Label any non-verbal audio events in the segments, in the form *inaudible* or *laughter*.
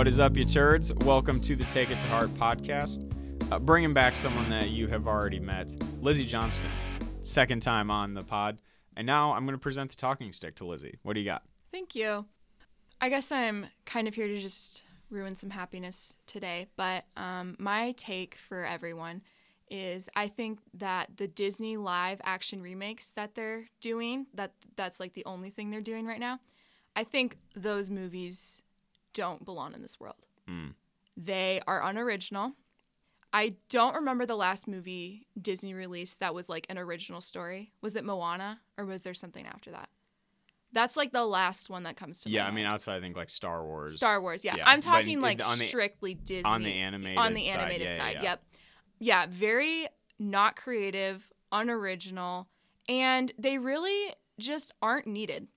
What is up, you turds? Welcome to the Take It to Heart podcast. Uh, bringing back someone that you have already met, Lizzie Johnston. Second time on the pod. And now I'm going to present the talking stick to Lizzie. What do you got? Thank you. I guess I'm kind of here to just ruin some happiness today, but um, my take for everyone is I think that the Disney live action remakes that they're doing, that that's like the only thing they're doing right now. I think those movies don't belong in this world. Mm. They are unoriginal. I don't remember the last movie Disney released that was like an original story. Was it Moana or was there something after that? That's like the last one that comes to mind. Yeah, I mean, outside, I think like Star Wars. Star Wars, yeah. Yeah, I'm talking in- like the- strictly Disney on the animated on the side, animated yeah, yeah, side. yeah. Yep. Yeah, very not creative, unoriginal, and they really just aren't needed.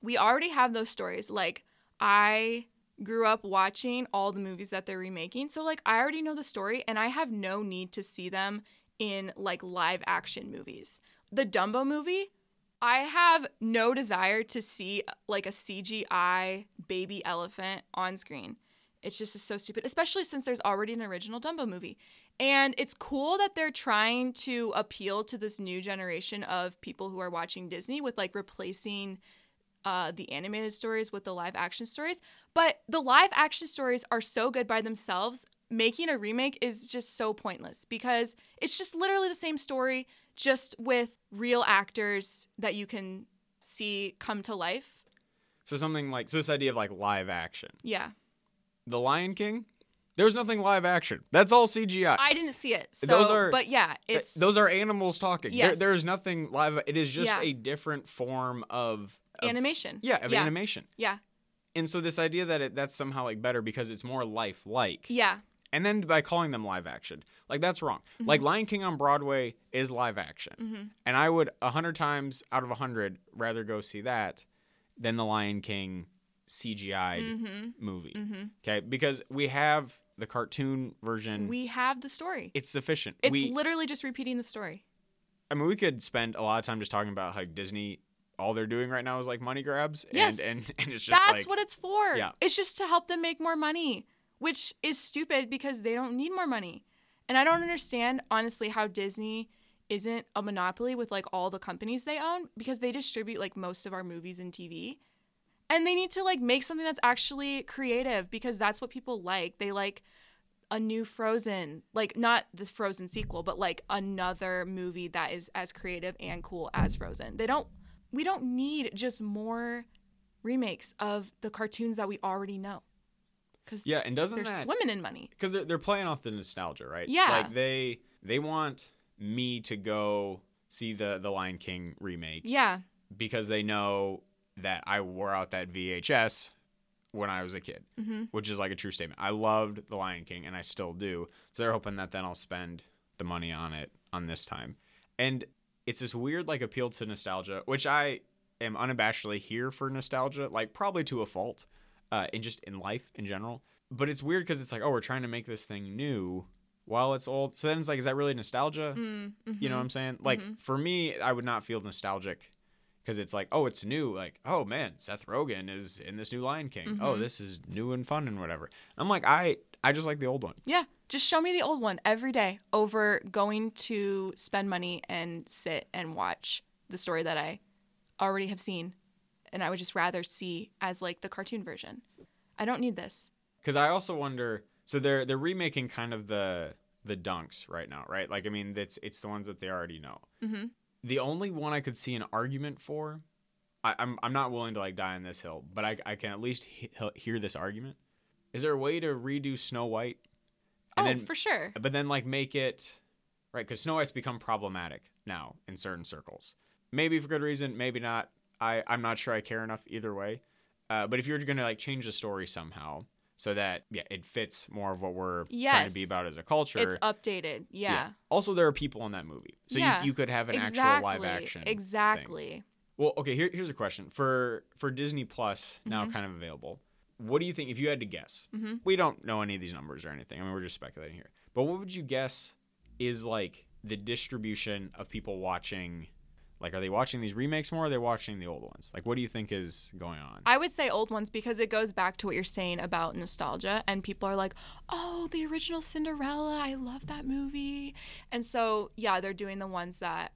We already have those stories. Like I grew up watching all the movies that they're remaking, so like I already know the story and I have no need to see them in like live action movies. The Dumbo movie, I have no desire to see like a CGI baby elephant on screen. It's just so stupid, especially since there's already an original Dumbo movie. And it's cool that they're trying to appeal to this new generation of people who are watching Disney with like replacing uh, the animated stories with the live action stories. But the live action stories are so good by themselves. Making a remake is just so pointless because it's just literally the same story, just with real actors that you can see come to life. So something like, so this idea of like live action. Yeah. The Lion King, there's nothing live action. That's all CGI. I didn't see it. So, Those are- but yeah, it's Those are animals talking. There, Yes. there is nothing live. It is just Yeah. a different form of, of animation. Yeah, of yeah. animation. Yeah. And so this idea that it, that's somehow like better because it's more lifelike. Yeah. And then by calling them live action, like that's wrong. Like Lion King on Broadway is live action. Mm-hmm. And I would a hundred times out of a hundred rather go see that than the Lion King CGI Mm-hmm. movie. Mm-hmm. Okay, because we have the cartoon version. We have the story. it's sufficient. It's we, literally just repeating the story. I mean, we could spend a lot of time just talking about how Disney. All they're doing right now is like money grabs, Yes. and, and *laughs* and it's just That's like what it's for. Yeah. It's just to help them make more money, which is stupid because they don't need more money. And I don't understand, honestly, how Disney isn't a monopoly with like all the companies they own because they distribute like most of our movies and TV. And they need to like make something that's actually creative because that's what people like. They like a new Frozen, like not the Frozen sequel, but like another movie that is as creative and cool as Frozen. They don't we don't need just more remakes of the cartoons that we already know. Cuz yeah, and doesn't they're that swimming in money. because they're, they're playing off the nostalgia, right? Yeah. Like they they want me to go see the the Lion King remake Yeah. because they know that I wore out that VHS when I was a kid, hmm which is like a true statement. I loved the Lion King and I still do. So they're hoping that then I'll spend the money on it on this time. And it's this weird like appeal to nostalgia, which I am unabashedly here for nostalgia, like probably to a fault, uh, in just in life in general. But it's weird because it's like, oh, we're trying to make this thing new while it's old. So then it's like, is that really nostalgia? Mm-hmm. You know what I'm saying? Like Mhm. for me, I would not feel nostalgic because it's like, oh, it's new. Like, oh man, Seth Rogen is in this new Lion King. Oh, Mhm. this is new and fun and whatever. I'm like, I I just like the old one. Yeah, just show me the old one every day over going to spend money and sit and watch the story that I already have seen and I would just rather see as like the cartoon version. I don't need this. Because I also wonder. So they're they're remaking kind of the the dunks right now, right? Like, I mean, it's it's the ones that they already know. hmm The only one I could see an argument for. I, I'm I'm not willing to like die on this hill, but I I can at least he- hear this argument. Is there a way to redo Snow White? Oh, then for sure. but then like make it right because Snow White's become problematic now in certain circles. Maybe for good reason, maybe not. I I'm not sure I care enough either way. Uh, but if you're gonna like change the story somehow so that yeah it fits more of what we're trying to be about as a culture. It's updated. Yeah. Also, there are people in that movie, so Yeah. you, you could have an exactly. actual live action. thing. Exactly. Well, okay. Here, here's a question for for Disney Plus now, Mhm. kind of available. What do you think if you had to guess? hmm we don't know any of these numbers or anything. I mean, we're just speculating here. But what would you guess is like the distribution of people watching Like, are they watching these remakes more? Or are they watching the old ones? Like, what do you think is going on? I would say old ones because it goes back to what you're saying about nostalgia, and people are like, "Oh, the original Cinderella, I love that movie," and so yeah, they're doing the ones that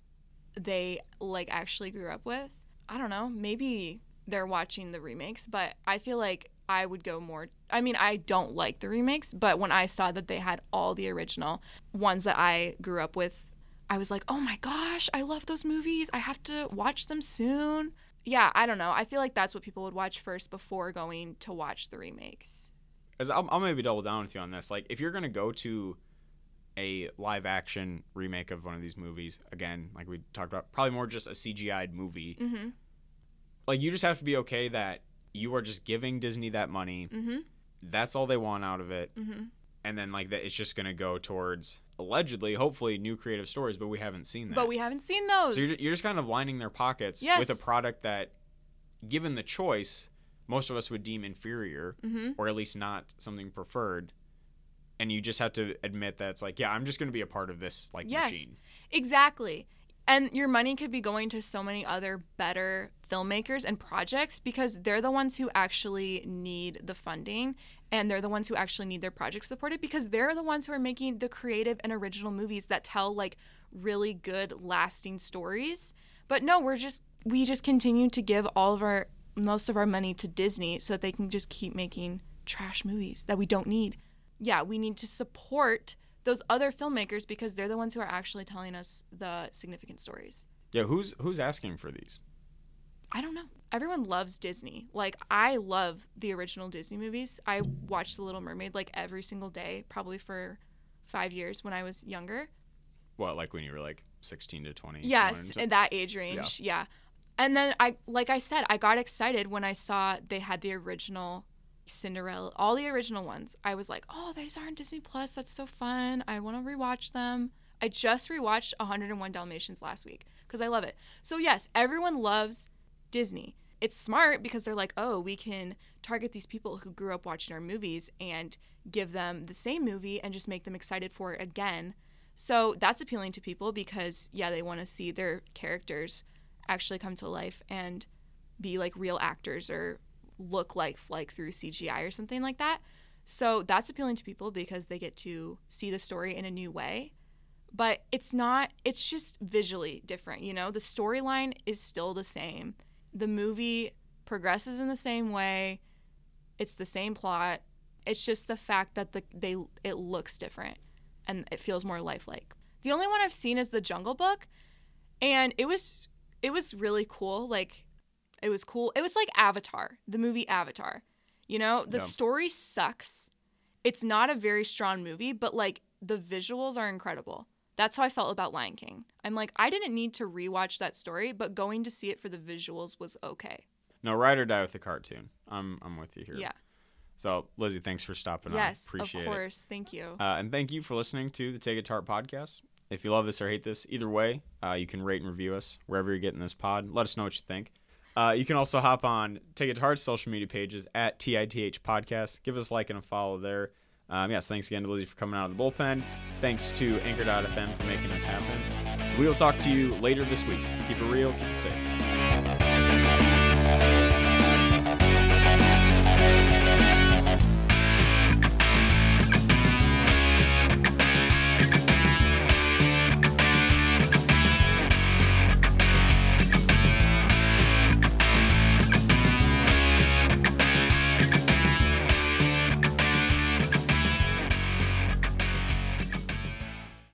they like actually grew up with. I don't know, maybe they're watching the remakes, but I feel like I would go more. I mean, I don't like the remakes, but when I saw that they had all the original ones that I grew up with, I was like, oh my gosh, I love those movies. I have to watch them soon. Yeah, I don't know. I feel like that's what people would watch first before going to watch the remakes. As I'll, I'll maybe double down with you on this. Like, if you're gonna go to a live action remake of one of these movies, again, like we talked about, probably more just a CGI'd movie. Mm-hmm. Like, you just have to be okay that you are just giving Disney that money. Mm-hmm. That's all they want out of it, Mm-hmm. and then like that, it's just gonna go towards allegedly, hopefully, new creative stories. But we haven't seen that. But we haven't seen those. So you're, you're just kind of lining their pockets Yes. with a product that, given the choice, most of us would deem inferior, mm-hmm. or at least not something preferred. And you just have to admit that it's like, yeah, I'm just going to be a part of this like Yes. machine. Exactly. And your money could be going to so many other better filmmakers and projects because they're the ones who actually need the funding and they're the ones who actually need their projects supported because they're the ones who are making the creative and original movies that tell like really good lasting stories. But no, we're just we just continue to give all of our most of our money to Disney so that they can just keep making trash movies that we don't need. Yeah, we need to support those other filmmakers because they're the ones who are actually telling us the significant stories. Yeah, who's who's asking for these? I don't know. Everyone loves Disney. Like I love the original Disney movies. I watched The Little Mermaid like every single day, probably for 5 years when I was younger. What, like when you were like 16 to 20? Yes, in that age range. Yeah. And then I like I said, I got excited when I saw they had the original Cinderella, all the original ones. I was like, "Oh, these are on Disney Plus. That's so fun. I want to rewatch them." I just rewatched 101 Dalmatians last week cuz I love it. So yes, everyone loves Disney. It's smart because they're like, "Oh, we can target these people who grew up watching our movies and give them the same movie and just make them excited for it again." So that's appealing to people because yeah, they want to see their characters actually come to life and be like real actors or look like like through CGI or something like that. So that's appealing to people because they get to see the story in a new way. But it's not it's just visually different, you know? The storyline is still the same. The movie progresses in the same way. It's the same plot. It's just the fact that the they it looks different and it feels more lifelike. The only one I've seen is The Jungle Book, and it was it was really cool. Like it was cool. It was like Avatar, the movie Avatar. You know, the Yeah. story sucks. It's not a very strong movie, but like the visuals are incredible. That's how I felt about Lion King. I'm like, I didn't need to rewatch that story, but going to see it for the visuals was okay. No, ride or die with the cartoon. I'm I'm with you here. Yeah. So Lizzie, thanks for stopping yes, on. Appreciate of course. Thank you. Uh, and thank you for listening to the Take It to Heart podcast. If you love this or hate this, either way, uh, you can rate and review us wherever you're getting this pod. Let us know what you think. Uh, you can also hop on Take It to Heart's social media pages at TITH Podcast. Give us a like and a follow there. Um, yes, thanks again to Lizzie for coming out of the bullpen. Thanks to Anchor.fm for making this happen. We will talk to you later this week. Keep it real, keep it safe.